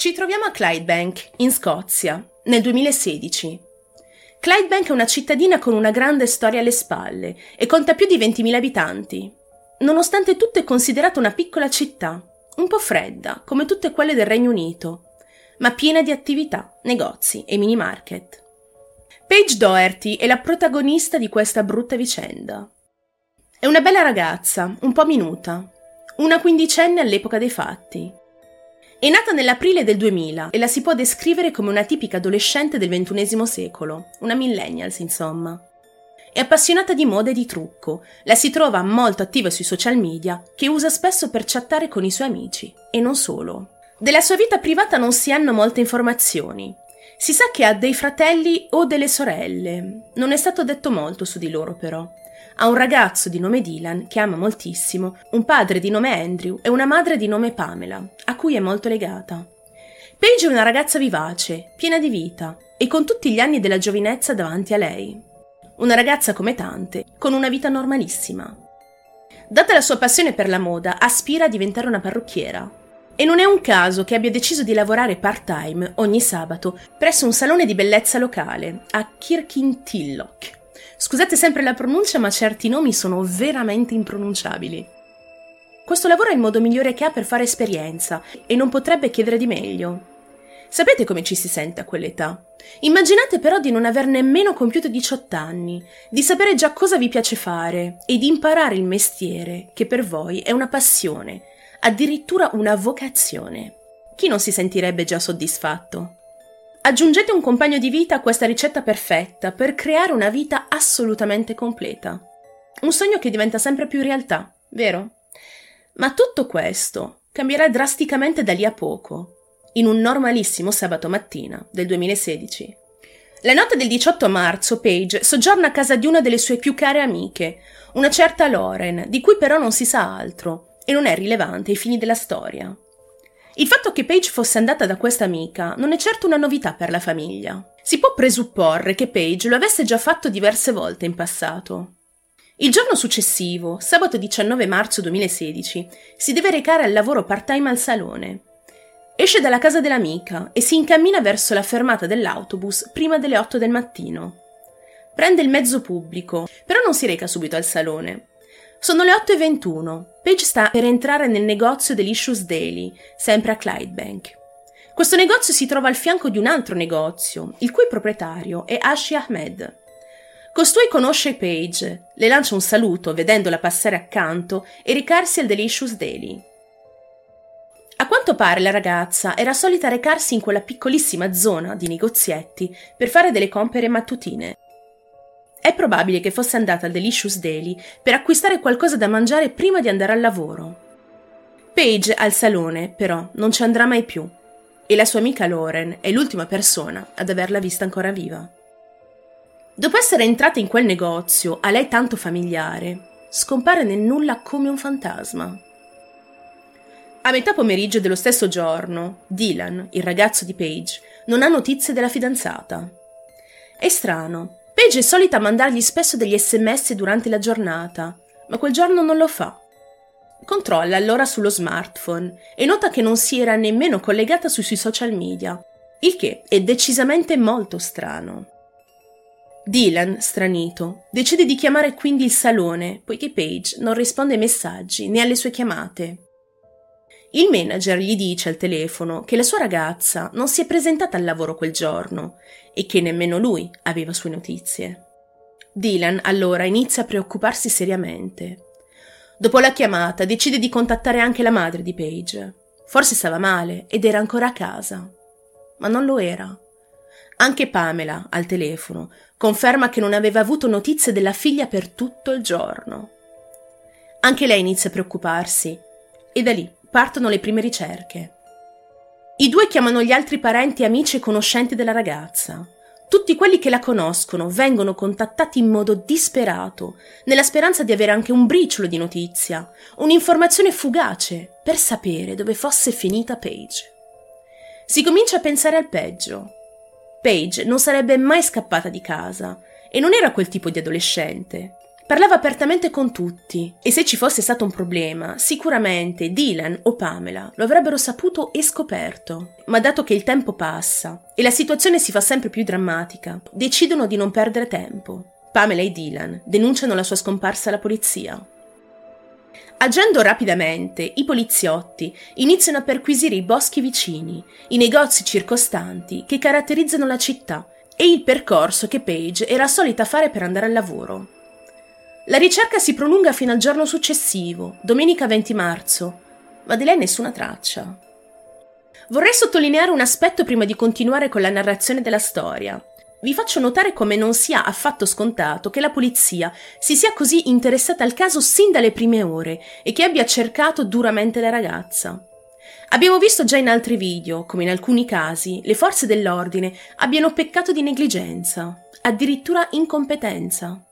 Ci troviamo a Clydebank, in Scozia, nel 2016. Clydebank è una cittadina con una grande storia alle spalle e conta più di 20.000 abitanti. Nonostante tutto è considerata una piccola città, un po' fredda, come tutte quelle del Regno Unito, ma piena di attività, negozi e mini market. Paige Doherty è la protagonista di questa brutta vicenda. È una bella ragazza, un po' minuta, una quindicenne all'epoca dei fatti. È nata nell'aprile del 2000 e la si può descrivere come una tipica adolescente del XXI secolo, una millennials insomma. È appassionata di moda e di trucco, la si trova molto attiva sui social media, che usa spesso per chattare con i suoi amici, e non solo. Della sua vita privata non si hanno molte informazioni. Si sa che ha dei fratelli o delle sorelle, non è stato detto molto su di loro però. Ha un ragazzo di nome Dylan che ama moltissimo, un padre di nome Andrew e una madre di nome Pamela, a cui è molto legata. Paige è una ragazza vivace, piena di vita e con tutti gli anni della giovinezza davanti a lei. Una ragazza come tante, con una vita normalissima. Data la sua passione per la moda, aspira a diventare una parrucchiera. E non è un caso che abbia deciso di lavorare part-time ogni sabato presso un salone di bellezza locale a Kirkintilloch, Scusate sempre la pronuncia, ma certi nomi sono veramente impronunciabili. Questo lavoro è il modo migliore che ha per fare esperienza e non potrebbe chiedere di meglio. Sapete come ci si sente a quell'età? Immaginate però di non aver nemmeno compiuto 18 anni, di sapere già cosa vi piace fare e di imparare il mestiere che per voi è una passione, addirittura una vocazione. Chi non si sentirebbe già soddisfatto? Aggiungete un compagno di vita a questa ricetta perfetta per creare una vita assolutamente completa. Un sogno che diventa sempre più realtà, vero? Ma tutto questo cambierà drasticamente da lì a poco, in un normalissimo sabato mattina del 2016. La notte del 18 marzo Paige soggiorna a casa di una delle sue più care amiche, una certa Lauren, di cui però non si sa altro e non è rilevante ai fini della storia. Il fatto che Paige fosse andata da questa amica non è certo una novità per la famiglia. Si può presupporre che Paige lo avesse già fatto diverse volte in passato. Il giorno successivo, sabato 19 marzo 2016, si deve recare al lavoro part-time al salone. Esce dalla casa dell'amica e si incammina verso la fermata dell'autobus prima delle 8 del mattino. Prende il mezzo pubblico, però non si reca subito al salone. Sono le 8.21. Paige sta per entrare nel negozio dell'Issues Daily, sempre a Clydebank. Questo negozio si trova al fianco di un altro negozio, il cui proprietario è Ashi Ahmed. Costui conosce Paige, le lancia un saluto vedendola passare accanto e recarsi al Delicious Daily. A quanto pare la ragazza era solita recarsi in quella piccolissima zona di negozietti per fare delle compere mattutine. È probabile che fosse andata al Delicious Daily per acquistare qualcosa da mangiare prima di andare al lavoro. Paige al salone, però, non ci andrà mai più e la sua amica Lauren è l'ultima persona ad averla vista ancora viva. Dopo essere entrata in quel negozio, a lei tanto familiare, scompare nel nulla come un fantasma. A metà pomeriggio dello stesso giorno, Dylan, il ragazzo di Paige, non ha notizie della fidanzata. È strano, Paige è solita mandargli spesso degli sms durante la giornata, ma quel giorno non lo fa. Controlla allora sullo smartphone e nota che non si era nemmeno collegata sui suoi social media, il che è decisamente molto strano. Dylan, stranito, decide di chiamare quindi il salone, poiché Paige non risponde ai messaggi né alle sue chiamate. Il manager gli dice al telefono che la sua ragazza non si è presentata al lavoro quel giorno e che nemmeno lui aveva sue notizie. Dylan allora inizia a preoccuparsi seriamente. Dopo la chiamata decide di contattare anche la madre di Paige. Forse stava male ed era ancora a casa. Ma non lo era. Anche Pamela, al telefono, conferma che non aveva avuto notizie della figlia per tutto il giorno. Anche lei inizia a preoccuparsi e da lì partono le prime ricerche. I due chiamano gli altri parenti, amici e conoscenti della ragazza. Tutti quelli che la conoscono vengono contattati in modo disperato, nella speranza di avere anche un briciolo di notizia, un'informazione fugace per sapere dove fosse finita Paige. Si comincia a pensare al peggio. Paige non sarebbe mai scappata di casa e non era quel tipo di adolescente. Parlava apertamente con tutti e se ci fosse stato un problema, sicuramente Dylan o Pamela lo avrebbero saputo e scoperto. Ma dato che il tempo passa e la situazione si fa sempre più drammatica, decidono di non perdere tempo. Pamela e Dylan denunciano la sua scomparsa alla polizia. Agendo rapidamente, i poliziotti iniziano a perquisire i boschi vicini, i negozi circostanti che caratterizzano la città e il percorso che Paige era solita fare per andare al lavoro. La ricerca si prolunga fino al giorno successivo, domenica 20 marzo, ma di lei nessuna traccia. Vorrei sottolineare un aspetto prima di continuare con la narrazione della storia. Vi faccio notare come non sia affatto scontato che la polizia si sia così interessata al caso sin dalle prime ore e che abbia cercato duramente la ragazza. Abbiamo visto già in altri video come in alcuni casi le forze dell'ordine abbiano peccato di negligenza, addirittura incompetenza.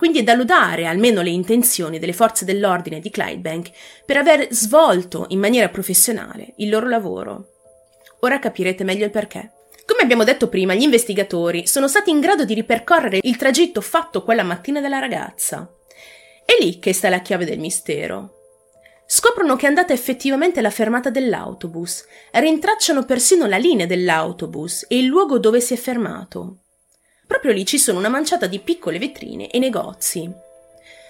Quindi è da lodare almeno le intenzioni delle forze dell'ordine di Clydebank per aver svolto in maniera professionale il loro lavoro. Ora capirete meglio il perché. Come abbiamo detto prima, gli investigatori sono stati in grado di ripercorrere il tragitto fatto quella mattina dalla ragazza. È lì che sta la chiave del mistero. Scoprono che è andata effettivamente la fermata dell'autobus, rintracciano persino la linea dell'autobus e il luogo dove si è fermato. Proprio lì ci sono una manciata di piccole vetrine e negozi.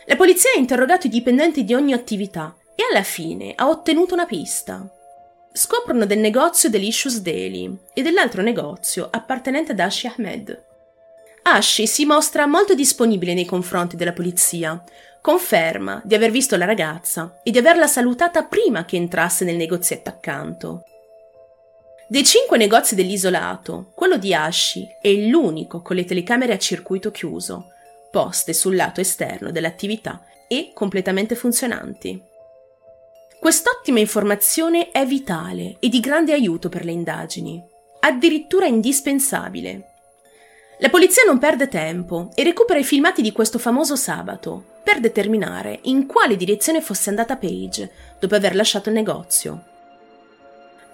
La polizia ha interrogato i dipendenti di ogni attività e alla fine ha ottenuto una pista scoprono del negozio Delicious Daily e dell'altro negozio appartenente ad Ashi Ahmed. Ashi si mostra molto disponibile nei confronti della polizia, conferma di aver visto la ragazza e di averla salutata prima che entrasse nel negozietto accanto. Dei cinque negozi dell'isolato, quello di Ashi è l'unico con le telecamere a circuito chiuso, poste sul lato esterno dell'attività e completamente funzionanti. Quest'ottima informazione è vitale e di grande aiuto per le indagini, addirittura indispensabile. La polizia non perde tempo e recupera i filmati di questo famoso sabato per determinare in quale direzione fosse andata Paige dopo aver lasciato il negozio.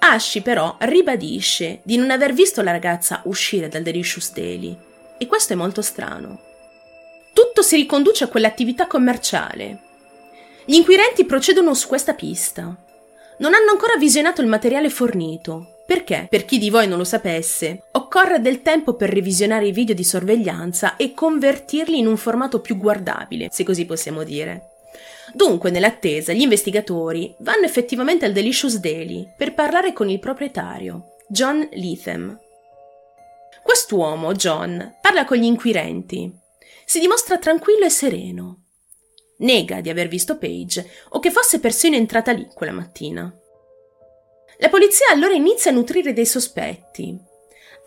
Ashi però ribadisce di non aver visto la ragazza uscire dal Delicious Daily e questo è molto strano. Tutto si riconduce a quell'attività commerciale gli inquirenti procedono su questa pista. Non hanno ancora visionato il materiale fornito, perché, per chi di voi non lo sapesse, occorre del tempo per revisionare i video di sorveglianza e convertirli in un formato più guardabile, se così possiamo dire. Dunque, nell'attesa, gli investigatori vanno effettivamente al Delicious Daily per parlare con il proprietario, John Leatham. Quest'uomo, John, parla con gli inquirenti. Si dimostra tranquillo e sereno nega di aver visto Paige o che fosse persino entrata lì quella mattina. La polizia allora inizia a nutrire dei sospetti.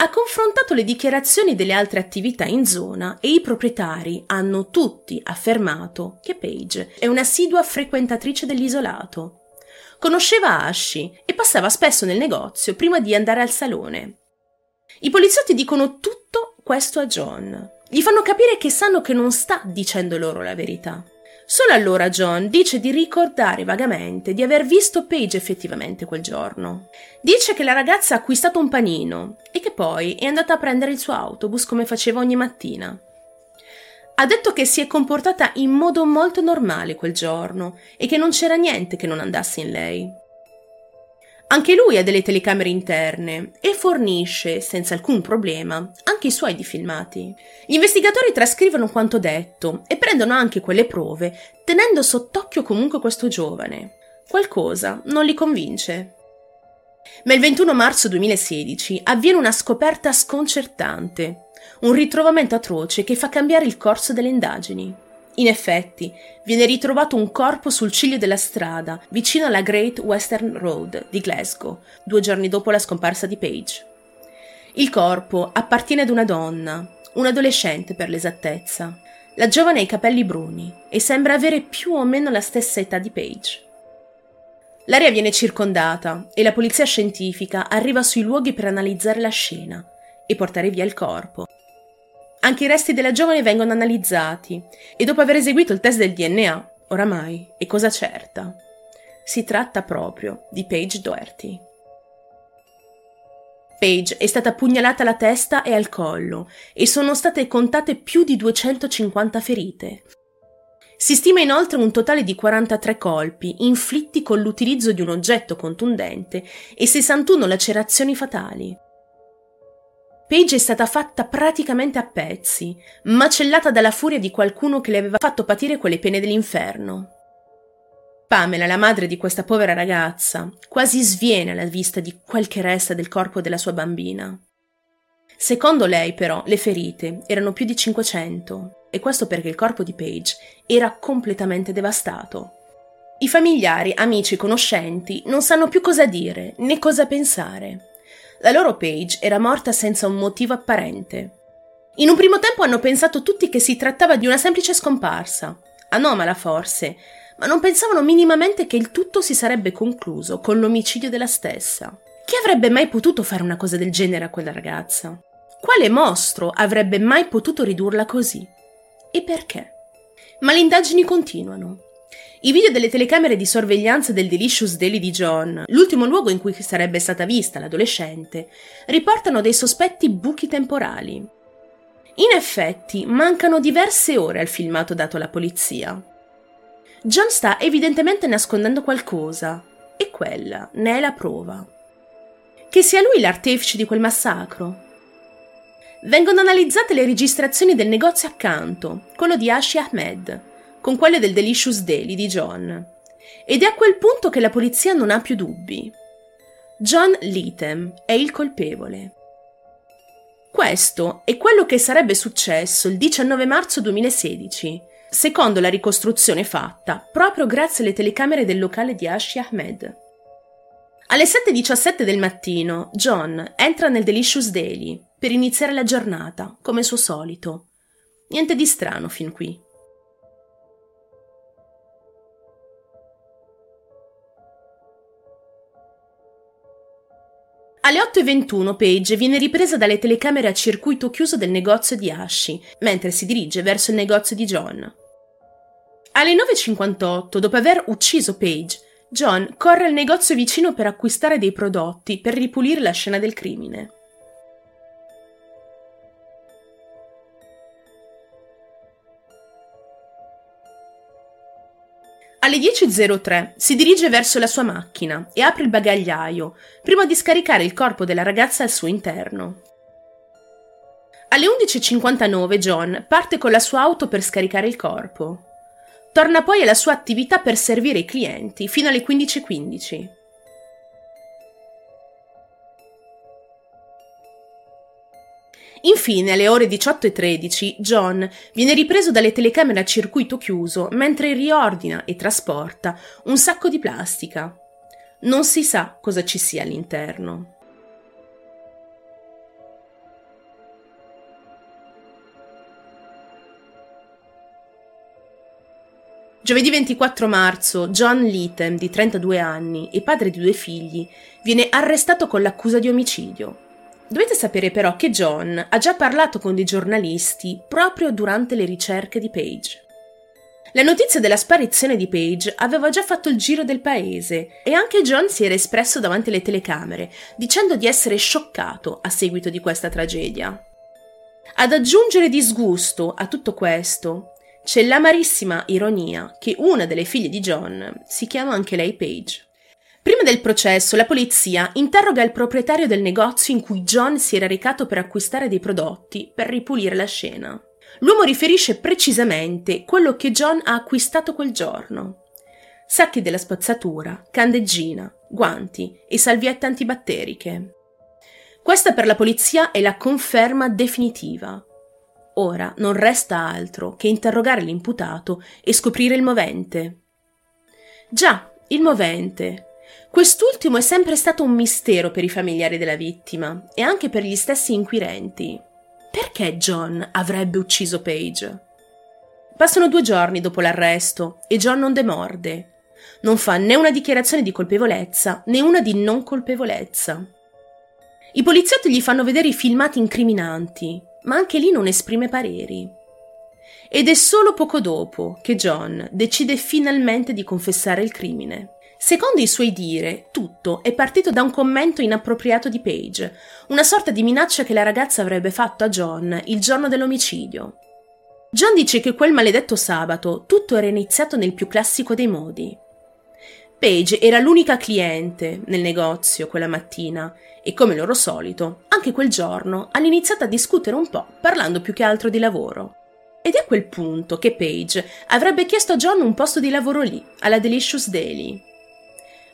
Ha confrontato le dichiarazioni delle altre attività in zona e i proprietari hanno tutti affermato che Paige è un'assidua frequentatrice dell'isolato. Conosceva Ashi e passava spesso nel negozio prima di andare al salone. I poliziotti dicono tutto questo a John. Gli fanno capire che sanno che non sta dicendo loro la verità. Solo allora John dice di ricordare vagamente di aver visto Paige effettivamente quel giorno. Dice che la ragazza ha acquistato un panino e che poi è andata a prendere il suo autobus come faceva ogni mattina. Ha detto che si è comportata in modo molto normale quel giorno e che non c'era niente che non andasse in lei. Anche lui ha delle telecamere interne e fornisce, senza alcun problema, anche i suoi di filmati. Gli investigatori trascrivono quanto detto e prendono anche quelle prove, tenendo sott'occhio comunque questo giovane. Qualcosa non li convince. Ma il 21 marzo 2016 avviene una scoperta sconcertante, un ritrovamento atroce che fa cambiare il corso delle indagini. In effetti, viene ritrovato un corpo sul ciglio della strada, vicino alla Great Western Road di Glasgow, due giorni dopo la scomparsa di Page. Il corpo appartiene ad una donna, un'adolescente per l'esattezza. La giovane ha i capelli bruni e sembra avere più o meno la stessa età di Page. L'area viene circondata e la polizia scientifica arriva sui luoghi per analizzare la scena e portare via il corpo. Anche i resti della giovane vengono analizzati e dopo aver eseguito il test del DNA, oramai è cosa certa. Si tratta proprio di Paige Doherty. Paige è stata pugnalata alla testa e al collo e sono state contate più di 250 ferite. Si stima inoltre un totale di 43 colpi inflitti con l'utilizzo di un oggetto contundente e 61 lacerazioni fatali. Paige è stata fatta praticamente a pezzi, macellata dalla furia di qualcuno che le aveva fatto patire quelle pene dell'inferno. Pamela, la madre di questa povera ragazza, quasi sviene alla vista di quel che resta del corpo della sua bambina. Secondo lei, però, le ferite erano più di 500, e questo perché il corpo di Paige era completamente devastato. I familiari, amici, conoscenti non sanno più cosa dire né cosa pensare. La loro Paige era morta senza un motivo apparente. In un primo tempo hanno pensato tutti che si trattava di una semplice scomparsa, anomala forse, ma non pensavano minimamente che il tutto si sarebbe concluso con l'omicidio della stessa. Chi avrebbe mai potuto fare una cosa del genere a quella ragazza? Quale mostro avrebbe mai potuto ridurla così? E perché? Ma le indagini continuano. I video delle telecamere di sorveglianza del Delicious Daily di John, l'ultimo luogo in cui sarebbe stata vista l'adolescente, riportano dei sospetti buchi temporali. In effetti, mancano diverse ore al filmato dato alla polizia. John sta evidentemente nascondendo qualcosa, e quella ne è la prova. Che sia lui l'artefice di quel massacro. Vengono analizzate le registrazioni del negozio accanto, quello di Ashi Ahmed, con quelle del Delicious Daily di John. Ed è a quel punto che la polizia non ha più dubbi. John Leatham è il colpevole. Questo è quello che sarebbe successo il 19 marzo 2016, secondo la ricostruzione fatta proprio grazie alle telecamere del locale di Ashi Ahmed. Alle 7.17 del mattino, John entra nel Delicious Daily per iniziare la giornata, come suo solito. Niente di strano fin qui. Alle 8.21 Paige viene ripresa dalle telecamere a circuito chiuso del negozio di Ashi, mentre si dirige verso il negozio di John. Alle 9.58, dopo aver ucciso Paige, John corre al negozio vicino per acquistare dei prodotti per ripulire la scena del crimine. Alle 10.03 si dirige verso la sua macchina e apre il bagagliaio prima di scaricare il corpo della ragazza al suo interno. Alle 11.59 John parte con la sua auto per scaricare il corpo. Torna poi alla sua attività per servire i clienti fino alle 15.15. Infine, alle ore 18.13, John viene ripreso dalle telecamere a circuito chiuso mentre riordina e trasporta un sacco di plastica. Non si sa cosa ci sia all'interno. Giovedì 24 marzo, John Leatham, di 32 anni e padre di due figli, viene arrestato con l'accusa di omicidio. Dovete sapere però che John ha già parlato con dei giornalisti proprio durante le ricerche di Page. La notizia della sparizione di Page aveva già fatto il giro del paese e anche John si era espresso davanti alle telecamere, dicendo di essere scioccato a seguito di questa tragedia. Ad aggiungere disgusto a tutto questo, c'è l'amarissima ironia che una delle figlie di John si chiama anche lei Page. Prima del processo, la polizia interroga il proprietario del negozio in cui John si era recato per acquistare dei prodotti per ripulire la scena. L'uomo riferisce precisamente quello che John ha acquistato quel giorno. Sacchi della spazzatura, candeggina, guanti e salviette antibatteriche. Questa per la polizia è la conferma definitiva. Ora non resta altro che interrogare l'imputato e scoprire il movente. Già, il movente, Quest'ultimo è sempre stato un mistero per i familiari della vittima e anche per gli stessi inquirenti. Perché John avrebbe ucciso Paige? Passano due giorni dopo l'arresto e John non demorde. Non fa né una dichiarazione di colpevolezza né una di non colpevolezza. I poliziotti gli fanno vedere i filmati incriminanti, ma anche lì non esprime pareri. Ed è solo poco dopo che John decide finalmente di confessare il crimine. Secondo i suoi dire, tutto è partito da un commento inappropriato di Paige, una sorta di minaccia che la ragazza avrebbe fatto a John il giorno dell'omicidio. John dice che quel maledetto sabato tutto era iniziato nel più classico dei modi. Paige era l'unica cliente nel negozio quella mattina e, come loro solito, anche quel giorno hanno iniziato a discutere un po', parlando più che altro di lavoro. Ed è a quel punto che Paige avrebbe chiesto a John un posto di lavoro lì, alla Delicious Daily.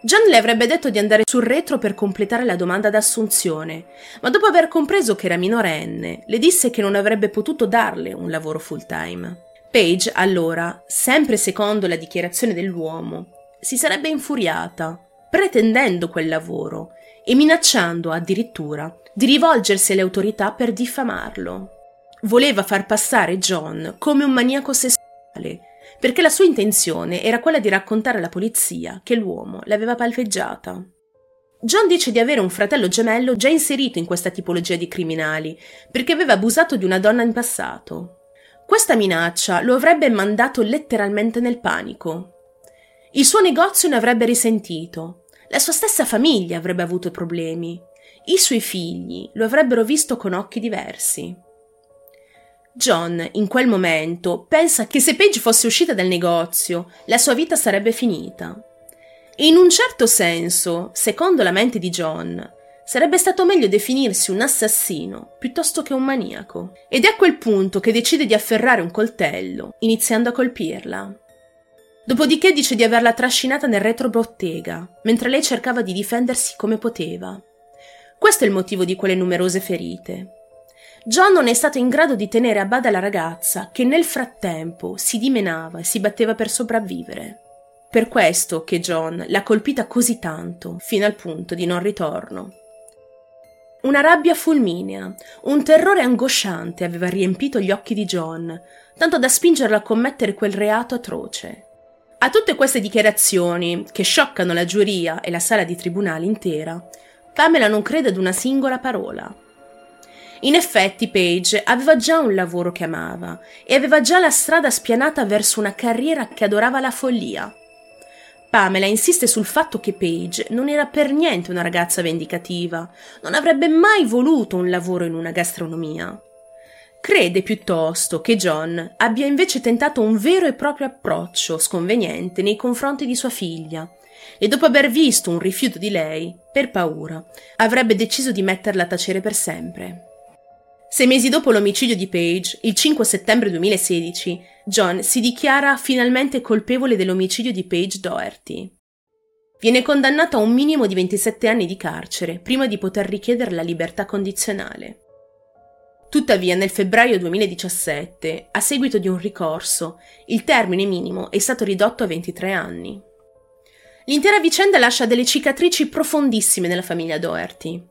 John le avrebbe detto di andare sul retro per completare la domanda d'assunzione, ma dopo aver compreso che era minorenne, le disse che non avrebbe potuto darle un lavoro full time. Paige, allora, sempre secondo la dichiarazione dell'uomo, si sarebbe infuriata, pretendendo quel lavoro e minacciando addirittura di rivolgersi alle autorità per diffamarlo. Voleva far passare John come un maniaco sessuale, perché la sua intenzione era quella di raccontare alla polizia che l'uomo l'aveva palpeggiata. John dice di avere un fratello gemello già inserito in questa tipologia di criminali, perché aveva abusato di una donna in passato. Questa minaccia lo avrebbe mandato letteralmente nel panico. Il suo negozio ne avrebbe risentito, la sua stessa famiglia avrebbe avuto problemi, i suoi figli lo avrebbero visto con occhi diversi. John, in quel momento, pensa che se Paige fosse uscita dal negozio, la sua vita sarebbe finita. E in un certo senso, secondo la mente di John, sarebbe stato meglio definirsi un assassino piuttosto che un maniaco. Ed è a quel punto che decide di afferrare un coltello, iniziando a colpirla. Dopodiché dice di averla trascinata nel retrobottega, mentre lei cercava di difendersi come poteva. Questo è il motivo di quelle numerose ferite. John non è stato in grado di tenere a bada la ragazza, che nel frattempo si dimenava e si batteva per sopravvivere. Per questo che John l'ha colpita così tanto, fino al punto di non ritorno. Una rabbia fulminea, un terrore angosciante aveva riempito gli occhi di John, tanto da spingerlo a commettere quel reato atroce. A tutte queste dichiarazioni, che scioccano la giuria e la sala di tribunale intera, Pamela non crede ad una singola parola. In effetti Paige aveva già un lavoro che amava e aveva già la strada spianata verso una carriera che adorava la follia. Pamela insiste sul fatto che Paige non era per niente una ragazza vendicativa, non avrebbe mai voluto un lavoro in una gastronomia. Crede piuttosto che John abbia invece tentato un vero e proprio approccio sconveniente nei confronti di sua figlia e dopo aver visto un rifiuto di lei, per paura, avrebbe deciso di metterla a tacere per sempre. Sei mesi dopo l'omicidio di Paige, il 5 settembre 2016, John si dichiara finalmente colpevole dell'omicidio di Paige Doherty. Viene condannato a un minimo di 27 anni di carcere prima di poter richiedere la libertà condizionale. Tuttavia, nel febbraio 2017, a seguito di un ricorso, il termine minimo è stato ridotto a 23 anni. L'intera vicenda lascia delle cicatrici profondissime nella famiglia Doherty.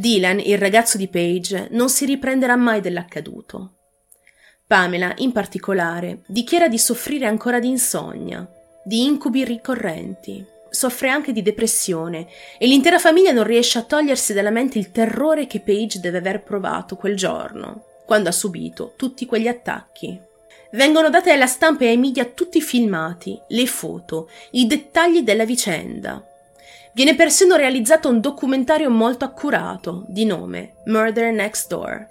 Dylan, il ragazzo di Paige, non si riprenderà mai dell'accaduto. Pamela, in particolare, dichiara di soffrire ancora di insonnia, di incubi ricorrenti soffre anche di depressione e l'intera famiglia non riesce a togliersi dalla mente il terrore che Paige deve aver provato quel giorno, quando ha subito tutti quegli attacchi. Vengono date alla stampa e ai media tutti i filmati, le foto, i dettagli della vicenda. Viene persino realizzato un documentario molto accurato, di nome Murder Next Door.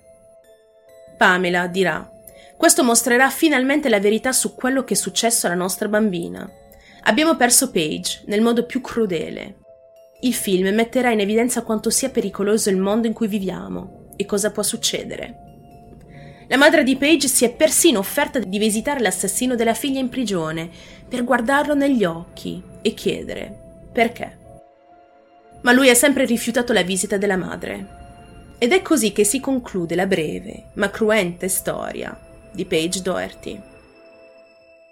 Pamela dirà: Questo mostrerà finalmente la verità su quello che è successo alla nostra bambina Abbiamo perso Paige nel modo più crudele. Il film metterà in evidenza quanto sia pericoloso il mondo in cui viviamo e cosa può succedere. La madre di Paige si è persino offerta di visitare l'assassino della figlia in prigione per guardarlo negli occhi e chiedere perché. Ma lui ha sempre rifiutato la visita della madre. Ed è così che si conclude la breve ma cruente storia di Paige Doherty.